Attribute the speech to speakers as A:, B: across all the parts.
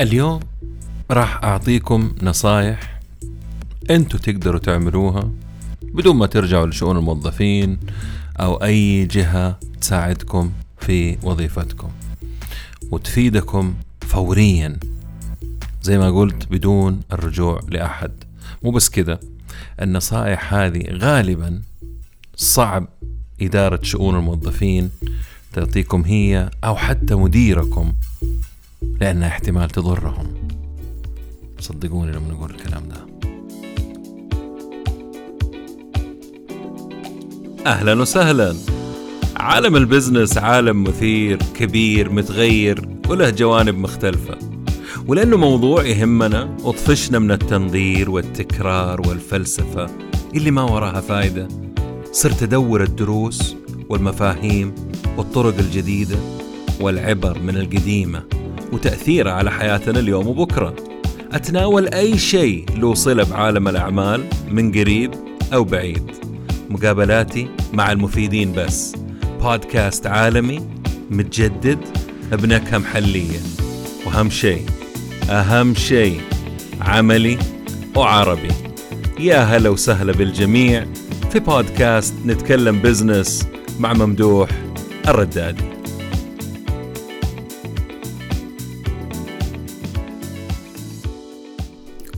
A: اليوم راح أعطيكم نصايح أنتوا تقدروا تعملوها بدون ما ترجعوا لشؤون الموظفين أو أي جهة تساعدكم في وظيفتكم وتفيدكم فوريا. زي ما قلت بدون الرجوع لأحد. مو بس كده النصائح هذه غالبا صعب إدارة شؤون الموظفين تعطيكم هي أو حتى مديركم لأنها احتمال تضرهم. صدقوني لما نقول الكلام ده. أهلا وسهلا. عالم البزنس عالم مثير كبير متغير وله جوانب مختلفة. ولأنه موضوع يهمنا وطفشنا من التنظير والتكرار والفلسفة اللي ما وراها فايدة. صرت أدور الدروس والمفاهيم والطرق الجديدة والعبر من القديمة. وتأثيرها على حياتنا اليوم وبكرة. أتناول أي شيء له صلة بعالم الأعمال من قريب أو بعيد. مقابلاتي مع المفيدين بس. بودكاست عالمي متجدد بنكهة محلية. وأهم شيء أهم شيء عملي وعربي. يا هلا وسهلا بالجميع في بودكاست نتكلم بزنس مع ممدوح الردادي.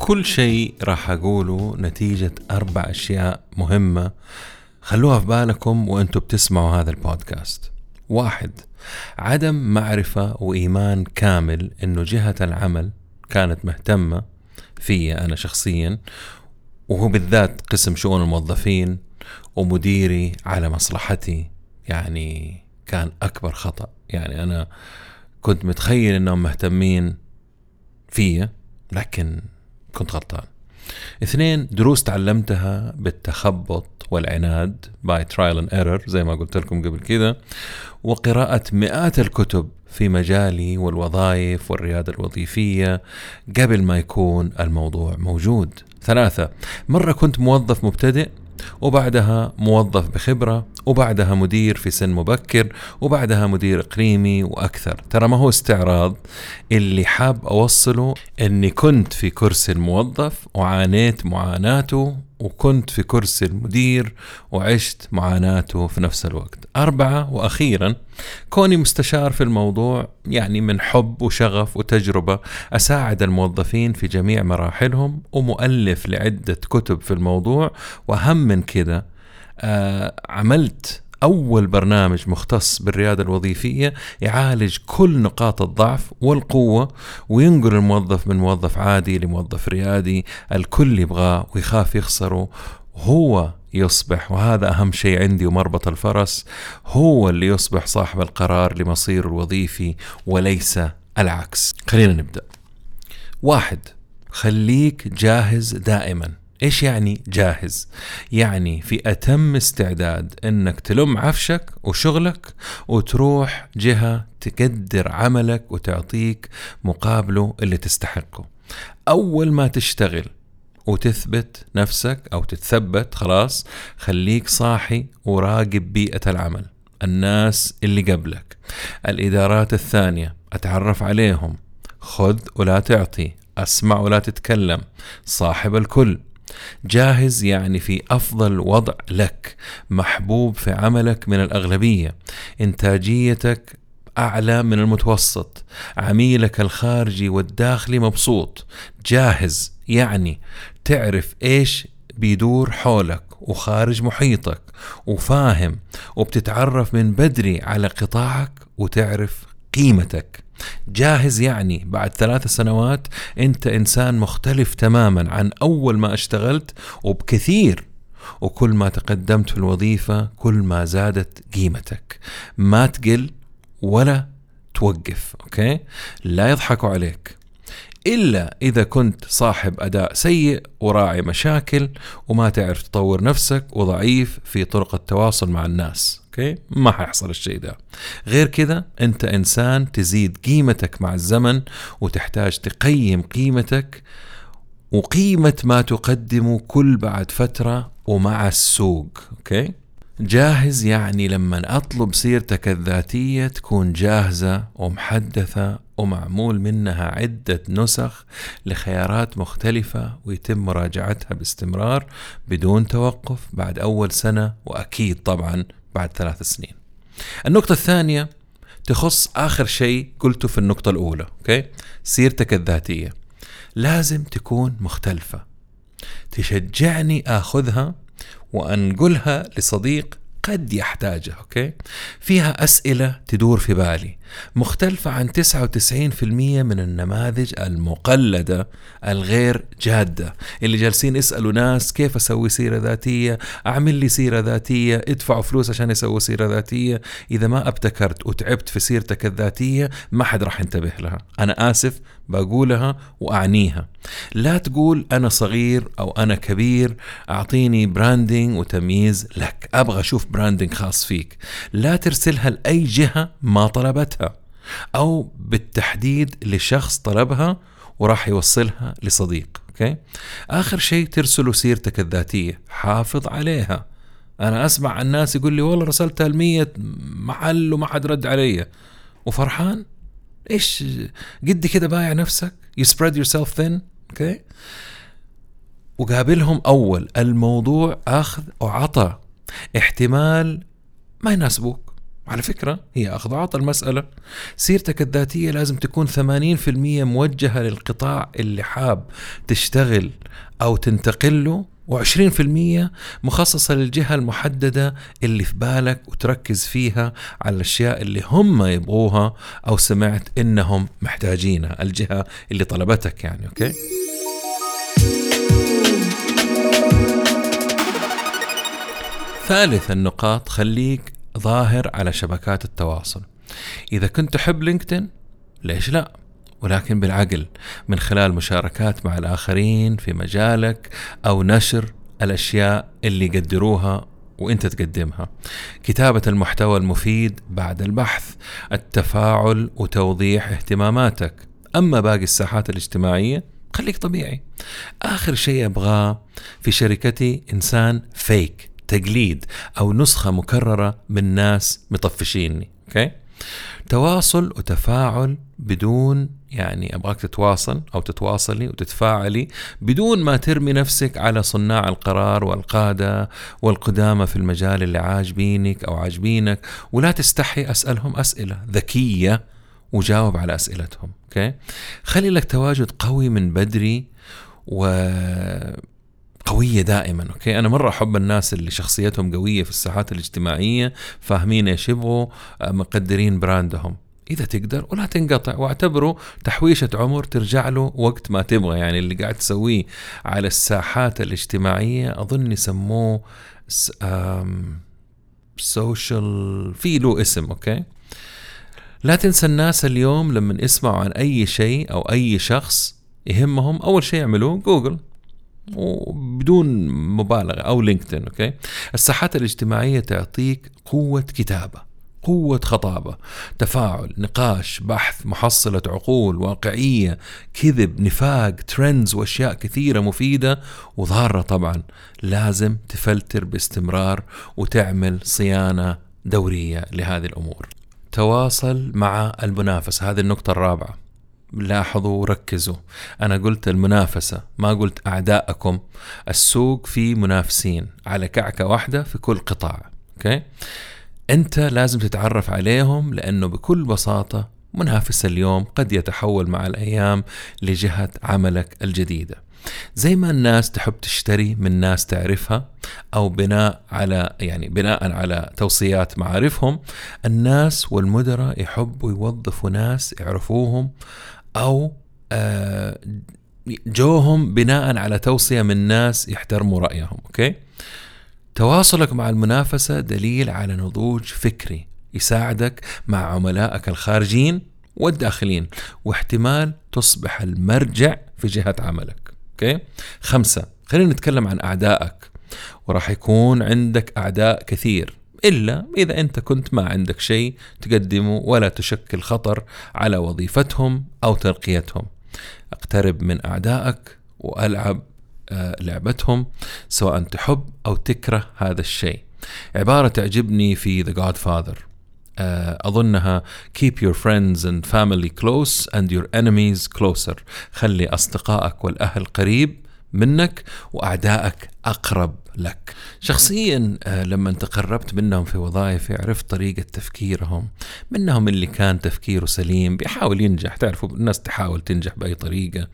A: كل شيء راح أقوله نتيجة أربع أشياء مهمة. خلوها في بالكم وأنتم بتسمعوا هذا البودكاست. واحد عدم معرفة وإيمان كامل أنه جهة العمل كانت مهتمة في أنا شخصيا وهو بالذات قسم شؤون الموظفين ومديري على مصلحتي. يعني كان أكبر خطأ. يعني أنا كنت متخيل أنهم مهتمين فيا لكن كنت غلطان. اثنين دروس تعلمتها بالتخبط والعناد by trial and error زي ما قلت لكم قبل كده وقراءة مئات الكتب في مجالي والوظائف والريادة الوظيفية قبل ما يكون الموضوع موجود. ثلاثة مرة كنت موظف مبتدئ وبعدها موظف بخبرة وبعدها مدير في سن مبكر وبعدها مدير إقليمي وأكثر. ترى ما هو استعراض؟ اللي حاب أوصله أني كنت في كرسي الموظف وعانيت معاناته وكنت في كرسي المدير وعشت معاناته في نفس الوقت. أربعة وأخيرا كوني مستشار في الموضوع يعني من حب وشغف وتجربة أساعد الموظفين في جميع مراحلهم ومؤلف لعدة كتب في الموضوع وأهم من آه عملت أول برنامج مختص بالريادة الوظيفية يعالج كل نقاط الضعف والقوة وينقل الموظف من موظف عادي لموظف ريادي الكل يبغاه ويخاف يخسره. هو يصبح وهذا أهم شيء عندي ومربط الفرس هو اللي يصبح صاحب القرار لمصيره الوظيفي وليس العكس. خلينا نبدأ. واحد خليك جاهز دائما. إيش يعني جاهز؟ يعني في أتم استعداد إنك تلم عفشك وشغلك وتروح جهة تقدر عملك وتعطيك مقابله اللي تستحقه. أول ما تشتغل وتثبت نفسك أو تتثبت خلاص خليك صاحي وراقب بيئة العمل. الناس اللي قبلك الإدارات الثانية أتعرف عليهم خذ ولا تعطي أسمع ولا تتكلم صاحب الكل جاهز يعني في أفضل وضع لك محبوب في عملك من الأغلبية. إنتاجيتك أعلى من المتوسط. عميلك الخارجي والداخلي مبسوط. جاهز يعني تعرف إيش بيدور حولك وخارج محيطك وفاهم وبتتعرف من بدري على قطاعك وتعرف قيمتك. جاهز يعني بعد ثلاث سنوات أنت إنسان مختلف تماما عن أول ما اشتغلت وبكثير وكل ما تقدمت في الوظيفة كل ما زادت قيمتك. ما تقل ولا توقف أوكي؟ لا يضحكوا عليك. إلا إذا كنت صاحب أداء سيء وراعي مشاكل وما تعرف تطور نفسك وضعيف في طرق التواصل مع الناس. okay؟ ما حيحصل الشيء ده. غير كده أنت إنسان تزيد قيمتك مع الزمن وتحتاج تقيم قيمتك وقيمة ما تقدمه كل بعد فترة ومع السوق okay؟ جاهز يعني لما أطلب سيرتك الذاتية تكون جاهزة ومحدثة ومعمول منها عدة نسخ لخيارات مختلفة ويتم مراجعتها باستمرار بدون توقف بعد أول سنة وأكيد طبعا بعد ثلاث سنين. النقطة الثانية تخص آخر شيء قلته في النقطة الأولى okay؟ سيرتك الذاتية. لازم تكون مختلفة. تشجعني آخذها وأنقلها لصديق قد يحتاجها okay؟ فيها أسئلة تدور في بالي. مختلفة عن 99% من النماذج المقلدة الغير جادة. اللي جالسين يسألوا ناس كيف أسوي سيرة ذاتية؟ أعمل لي سيرة ذاتية؟ ادفعوا فلوس عشان يسووا سيرة ذاتية؟ إذا ما أبتكرت وتعبت في سيرتك الذاتية ما حد راح ينتبه لها. أنا آسف بقولها وأعنيها لا تقول أنا صغير أو أنا كبير أعطيني branding وتمييز لك. أبغى أشوف branding خاص فيك. لا ترسلها لأي جهة ما طلبتها. أو بالتحديد لشخص طلبها وراح يوصلها لصديق okay؟ آخر شيء ترسلوا سيرتك الذاتية حافظ عليها. أنا أسمع عن الناس يقول لي والله رسلتها لمية محل وما حد رد علي. وفرحان؟ إيش؟ قد كده بايع نفسك؟ You spread yourself thin okay? وقابلهم أول الموضوع أخذ وعطى احتمال ما يناسبوك. على فكرة هي أخذ عطى المسألة. سيرتك الذاتية لازم تكون 80% موجهة للقطاع اللي حاب تشتغل أو تنتقل له و20% مخصصة للجهة المحددة اللي في بالك وتركز فيها على الأشياء اللي هم يبغوها أو سمعت إنهم محتاجينها الجهة اللي طلبتك يعني أوكي؟ ثالث النقاط خليك ظاهر على شبكات التواصل. إذا كنت تحب لينكدين ليش لا؟ ولكن بالعقل من خلال مشاركات مع الآخرين في مجالك أو نشر الأشياء اللي يقدروها وأنت تقدمها. كتابة المحتوى المفيد بعد البحث التفاعل وتوضيح اهتماماتك. أما باقي الساحات الاجتماعية خليك طبيعي. آخر شيء أبغاه في شركتي إنسان فيك. تقليد أو نسخة مكررة من ناس مطفشيني okay؟ تواصل وتفاعل بدون يعني أبغاك تتواصل أو تتواصلي وتتفاعلي بدون ما ترمي نفسك على صناع القرار والقادة والقدامى في المجال اللي عاجبينك أو عاجبينك ولا تستحي أسألهم أسئلة ذكية وجاوب على أسئلتهم okay؟ خلي لك تواجد قوي من بدري و قوية دائما okay؟ أنا مرة أحب الناس اللي شخصيتهم قوية في الساحات الاجتماعية فاهمين إيش يبغوا مقدرين brand هم. إذا تقدر ولا تنقطع واعتبره تحويشة عمر ترجع له وقت ما تبغى. يعني اللي قاعد تسويه على الساحات الاجتماعية أظن يسموه social في له اسم أوكي؟ لا تنسى الناس اليوم لما يسمعوا عن أي شيء أو أي شخص يهمهم أول شيء يعملوه جوجل. وبدون مبالغة أو LinkedIn okay؟ الساحات الاجتماعية تعطيك قوة كتابة قوة خطابة تفاعل نقاش بحث محصلة عقول واقعية كذب نفاق trends وأشياء كثيرة مفيدة وضارة طبعا. لازم تفلتر باستمرار وتعمل صيانة دورية لهذه الأمور. تواصل مع المنافسة هذه النقطة الرابعة. لاحظوا وركزوا. أنا قلت المنافسة ما قلت أعداءكم. السوق فيه منافسين على كعكة واحدة في كل قطاع أوكي؟ أنت لازم تتعرف عليهم لأنه بكل بساطة منافس اليوم قد يتحول مع الأيام لجهة عملك الجديدة. زي ما الناس تحب تشتري من ناس تعرفها أو بناء على يعني بناء على توصيات معارفهم الناس والمدراء يحبوا يوظفوا ناس يعرفوهم أو آه، جوهم بناء على توصية من ناس يحترموا رأيهم أوكي؟ تواصلك مع المنافسة دليل على نضوج فكري يساعدك مع عملائك الخارجين والداخلين واحتمال تصبح المرجع في جهة عملك أوكي؟ خمسة خلينا نتكلم عن أعدائك وراح يكون عندك أعداء كثير. إلا إذا أنت كنت ما عندك شيء تقدمه ولا تشكل خطر على وظيفتهم أو ترقيتهم. اقترب من أعدائك وألعب آه، لعبتهم سواء تحب أو تكره هذا الشيء. عبارة تعجبني في The Godfather. آه، أظنها keep your friends and family close and your enemies closer. خلي أصدقائك والأهل قريب منك وأعدائك أقرب. لك. شخصيا آه، لما تقربت منهم في وظائفي عرفت طريقة تفكيرهم منهم اللي كان تفكيره سليم بيحاول ينجح. تعرفوا الناس تحاول تنجح بأي طريقة.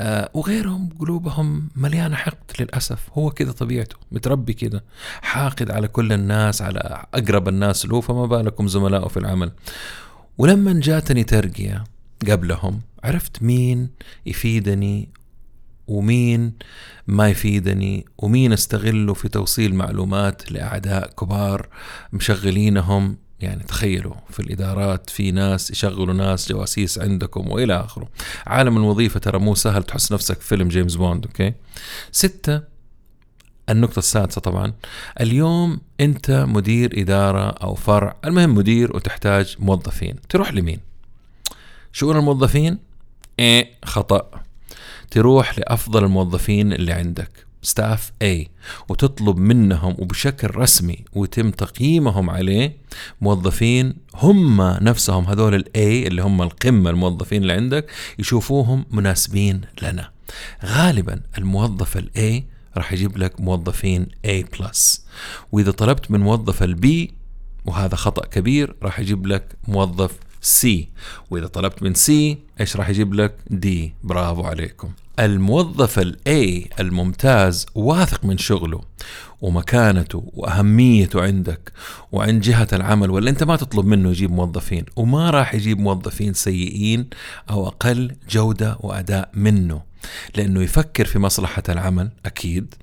A: آه، وغيرهم قلوبهم مليانة حقد للأسف. هو كذا طبيعته متربي كذا حاقد على كل الناس على أقرب الناس له فما بالكم زملائه في العمل. ولما جاتني ترقية قبلهم عرفت مين يفيدني ومين ما يفيدني ومين استغله في توصيل معلومات لأعداء كبار مشغلينهم. يعني تخيلوا في الإدارات في ناس يشغلوا ناس جواسيس عندكم وإلى آخره. عالم الوظيفة ترى مو سهل تحس نفسك في فيلم جيمس بوند okay. ستة النقطة السادسة طبعا اليوم أنت مدير إدارة أو فرع المهم مدير وتحتاج موظفين. تروح لمين؟ شؤون الموظفين؟ إيه خطأ. تروح لأفضل الموظفين اللي عندك. ستاف A وتطلب منهم وبشكل رسمي ويتم تقييمهم عليه موظفين هم نفسهم هذول ال A اللي هم القمة الموظفين اللي عندك يشوفوهم مناسبين لنا. غالبا الموظف ال A راح يجيب لك موظفين A plus وإذا طلبت من موظف ال B وهذا خطأ كبير راح يجيب لك موظف C وإذا طلبت من C إيش راح يجيب لك؟ D برافو عليكم. الموظف ال A الممتاز واثق من شغله ومكانته وأهميته عندك وعند جهة العمل ولا أنت ما تطلب منه يجيب موظفين؟ وما راح يجيب موظفين سيئين أو أقل جودة وأداء منه لأنه يفكر في مصلحة العمل أكيد.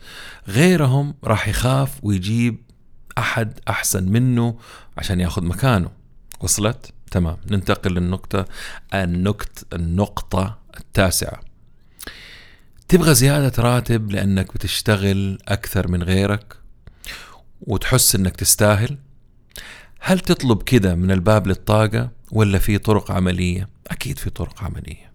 A: غيرهم راح يخاف ويجيب أحد أحسن منه عشان ياخذ مكانه. وصلت؟ تمام. ننتقل للنقطة النقط النقطة التاسعة. تبغى زيادة راتب لأنك بتشتغل أكثر من غيرك وتحس أنك تستاهل؟ هل تطلب كده من الباب للطاقة ولا في طرق عملية؟ أكيد في طرق عملية.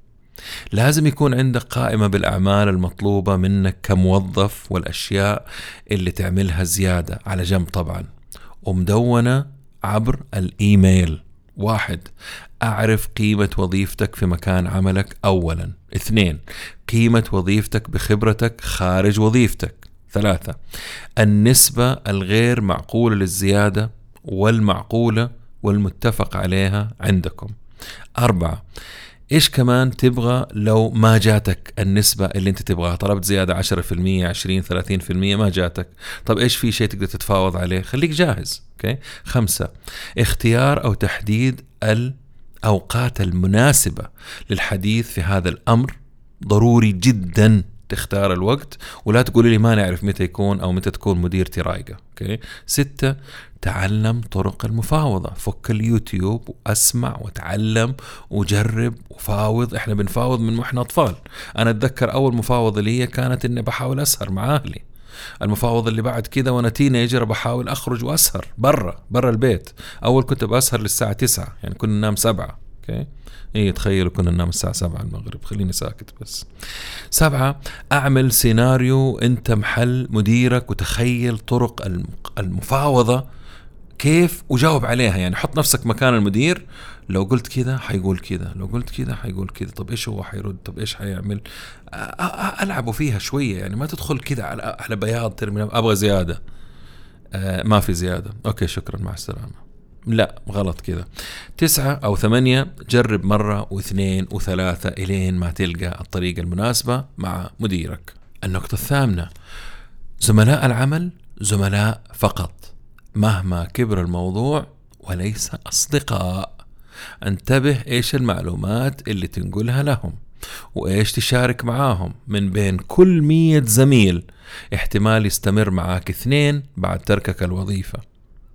A: لازم يكون عندك قائمة بالأعمال المطلوبة منك كموظف والأشياء اللي تعملها زيادة على جنب طبعا ومدونة عبر الإيميل. واحد أعرف قيمة وظيفتك في مكان عملك أولا. اثنين قيمة وظيفتك بخبرتك خارج وظيفتك. ثلاثة النسبة الغير معقولة للزيادة والمعقولة والمتفق عليها عندكم. أربعة إيش كمان تبغى لو ما جاتك النسبة اللي أنت تبغاها؟ طلبت زيادة 10% 20 30% ما جاتك. طب إيش في شيء تقدر تتفاوض عليه؟ خليك جاهز أوكي؟ خمسة اختيار أو تحديد الأوقات المناسبة للحديث في هذا الأمر ضروري جدا. تختار الوقت ولا تقولي لي ما نعرف متى يكون أو متى تكون مديرتي رايقة okay ستة تعلم طرق المفاوضة. فك اليوتيوب وأسمع وتعلم وجرب وفاوض. إحنا بنفاوض من وإحنا أطفال. أنا أتذكر أول مفاوضة لي كانت إني بحاول أسهر مع أهلي. المفاوض اللي بعد كذا وأنا teenager بحاول أخرج وأسهر برا برا البيت. أول كنت بسهر للساعة 9 يعني كنا ننام 7 okay؟ إيه تخيلوا كنا ننام الساعة 7 المغرب. خليني ساكت بس. سبعة أعمل سيناريو أنت محل مديرك وتخيل طرق المفاوضة كيف وجاوب عليها. يعني حط نفسك مكان المدير. لو قلت كذا حيقول كذا لو قلت كذا حيقول كذا. طب إيش هو حيرد؟ طب إيش حيعمل؟ ألعبوا فيها شوية. يعني ما تدخل كذا على على بياض ترمي أبغى زيادة. آه ما في زيادة. okay شكرا. مع السلامة. لا غلط كذا تسعة أو ثمانية جرب مرة واثنين وثلاثة إلين ما تلقى الطريقة المناسبة مع مديرك. النقطة الثامنة زملاء العمل زملاء فقط. مهما كبر الموضوع وليس أصدقاء. انتبه إيش المعلومات اللي تنقلها لهم وإيش تشارك معاهم من بين كل مية زميل. احتمال يستمر معاك اثنين بعد تركك الوظيفة.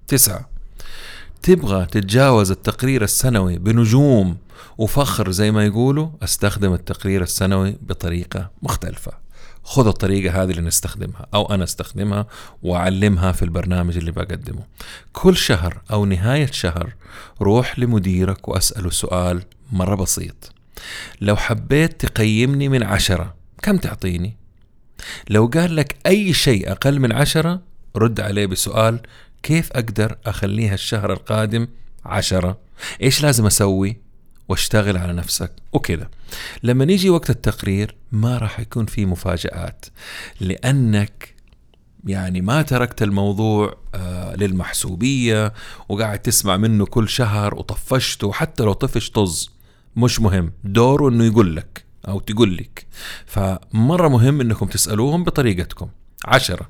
A: تسعة تبغى تتجاوز التقرير السنوي بنجوم وفخر زي ما يقولوا أستخدم التقرير السنوي بطريقة مختلفة. خذ الطريقة هذه اللي نستخدمها أو أنا أستخدمها وأعلمها في البرنامج اللي بقدمه. كل شهر أو نهاية شهر روح لمديرك وأسأله سؤال مرة بسيط. لو حبيت تقيمني من عشرة كم تعطيني؟ لو قال لك أي شيء أقل من عشرة رد عليه بسؤال كيف أقدر أخليها الشهر القادم عشرة؟ إيش لازم أسوي؟ وأشتغل على نفسك. وكذا. لما نيجي وقت التقرير ما راح يكون في مفاجآت لأنك يعني ما تركت الموضوع آه للمحسوبية وقاعد تسمع منه كل شهر وطفشته حتى لو طفش طز مش مهم. دوره إنه يقول لك أو تقول لك. فمرة مهم إنكم تسألوهم بطريقتكم. عشرة.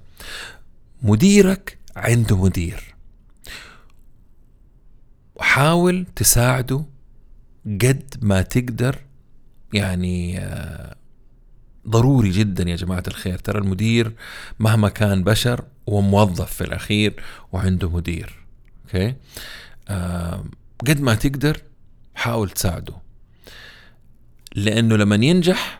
A: مديرك عنده مدير. وحاول تساعده قد ما تقدر يعني آه، ضروري جدا يا جماعة الخير. ترى المدير مهما كان بشر هو موظف في الأخير وعنده مدير أوكي؟ آه قد ما تقدر حاول تساعده. لأنه لما ينجح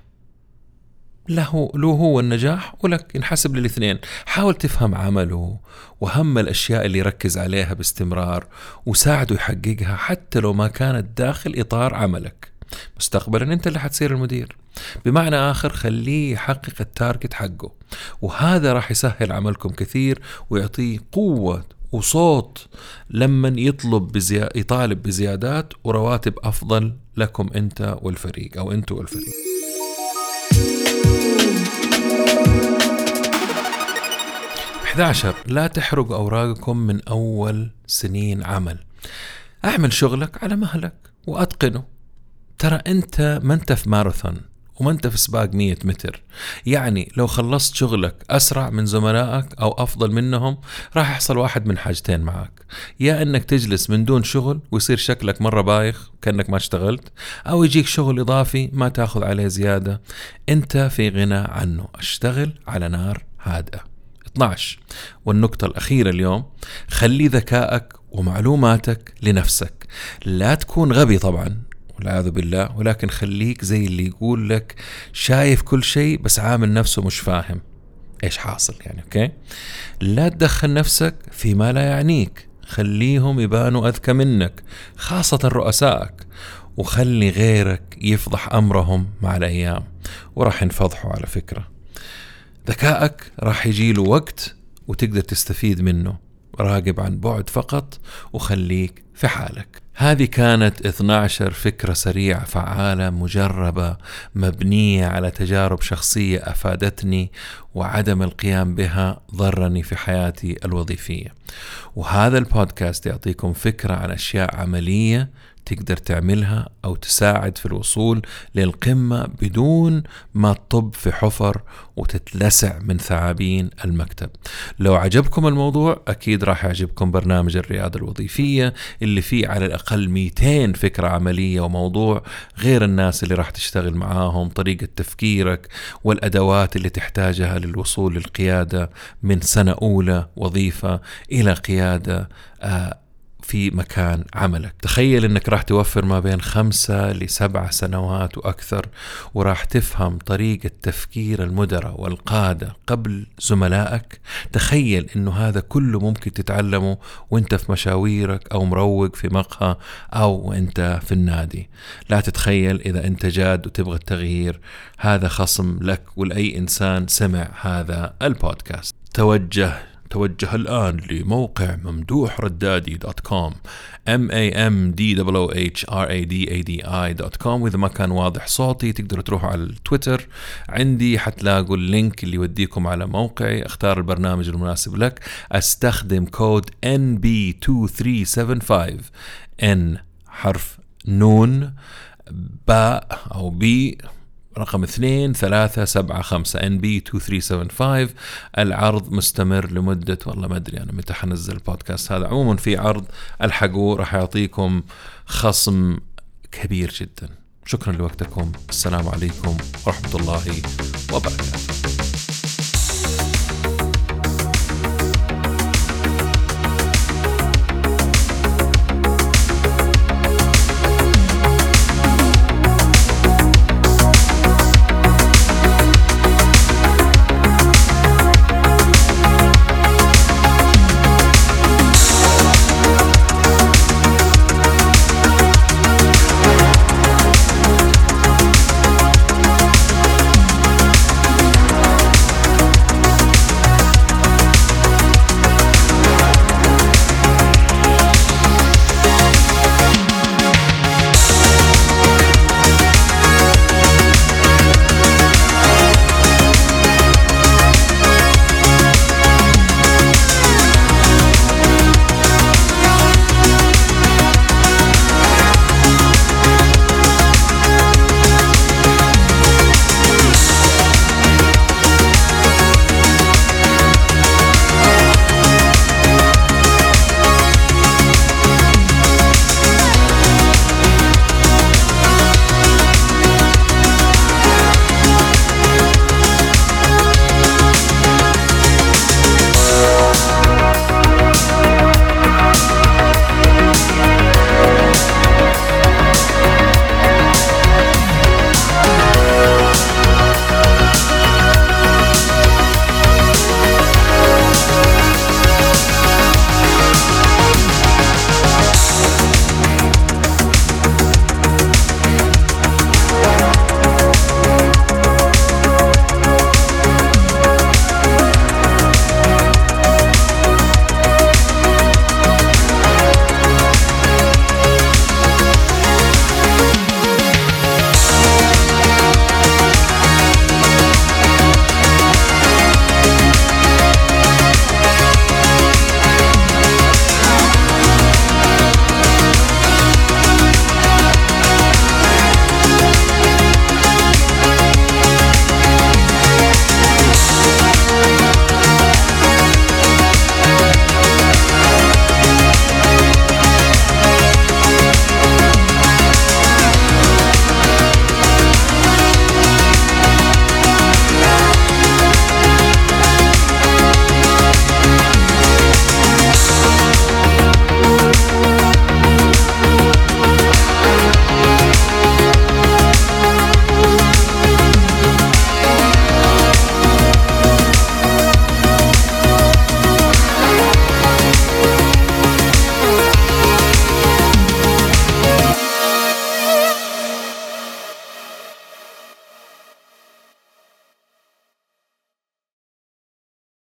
A: له له هو النجاح ولك ينحسب للاثنين. حاول تفهم عمله وهم الأشياء اللي يركز عليها باستمرار وساعده يحققها حتى لو ما كانت داخل إطار عملك. مستقبلا أنت اللي حتصير المدير. بمعنى آخر خليه يحقق التارجت حقه. وهذا راح يسهل عملكم كثير ويعطيه قوة وصوت لما يطلب بزي... يطالب بزيادات ورواتب أفضل لكم أنت والفريق أو أنتوا والفريق. 11 لا تحرق أوراقكم من أول سنين عمل. أعمل شغلك على مهلك وأتقنه. ترى أنت ما أنت في ماراثون وما أنت في سباق 100 متر. يعني لو خلصت شغلك أسرع من زملائك أو أفضل منهم راح يحصل واحد من حاجتين معك. يا أنك تجلس من دون شغل ويصير شكلك مرة بايخ كأنك ما اشتغلت أو يجيك شغل إضافي ما تاخذ عليه زيادة. أنت في غنى عنه. أشتغل على نار هادئة. 12 والنقطة الأخيرة اليوم خلي ذكائك ومعلوماتك لنفسك. لا تكون غبي طبعا والعياذ بالله ولكن خليك زي اللي يقول لك شايف كل شيء بس عامل نفسه مش فاهم. إيش حاصل يعني أوكي؟ لا تدخل نفسك فيما لا يعنيك. خليهم يبانوا أذكى منك خاصة رؤسائك. وخلي غيرك يفضح أمرهم مع الأيام. وراح ينفضحوا على فكرة. ذكائك راح يجي له وقت وتقدر تستفيد منه. راقب عن بعد فقط وخليك في حالك. هذه كانت 12 فكرة سريعة فعالة مجربة مبنية على تجارب شخصية أفادتني وعدم القيام بها ضرني في حياتي الوظيفية. وهذا البودكاست يعطيكم فكرة عن أشياء عملية تقدر تعملها أو تساعد في الوصول للقمة بدون ما تطب في حفر وتتلسع من ثعابين المكتب. لو عجبكم الموضوع أكيد راح يعجبكم برنامج الريادة الوظيفية اللي فيه على الأقل 200 فكرة عملية وموضوع غير الناس اللي راح تشتغل معاهم طريقة تفكيرك والأدوات اللي تحتاجها للوصول للقيادة من سنة أولى وظيفة إلى قيادة آه في مكان عملك. تخيل إنك راح توفر ما بين خمسة لسبع سنوات وأكثر وراح تفهم طريقة تفكير المدراء والقادة قبل زملائك. تخيل إنه هذا كله ممكن تتعلمه وأنت في مشاويرك أو مروق في مقهى أو وانت في النادي. لا تتخيل إذا أنت جاد وتبغى التغيير. هذا خصم لك ولأي إنسان سمع هذا البودكاست. توجه توجه الآن لموقع ممدوح ردادي dot com. M a m d o h r a d a d i dot com. وإذا ما كان واضح صوتي تقدروا تروحوا على التويتر عندي حتلاقوا ال link اللي يوديكم على موقعي. أختار البرنامج المناسب لك. أستخدم كود NB2375 N حرف نون. باء أو B. رقم 2 3 7 5 NB 2375 العرض مستمر لمدة والله ما أدري أنا متى حنزل البودكاست هذا. عموما في عرض الحقوه راح يعطيكم خصم كبير جدا. شكرا لوقتكم. السلام عليكم ورحمة الله وبركاته.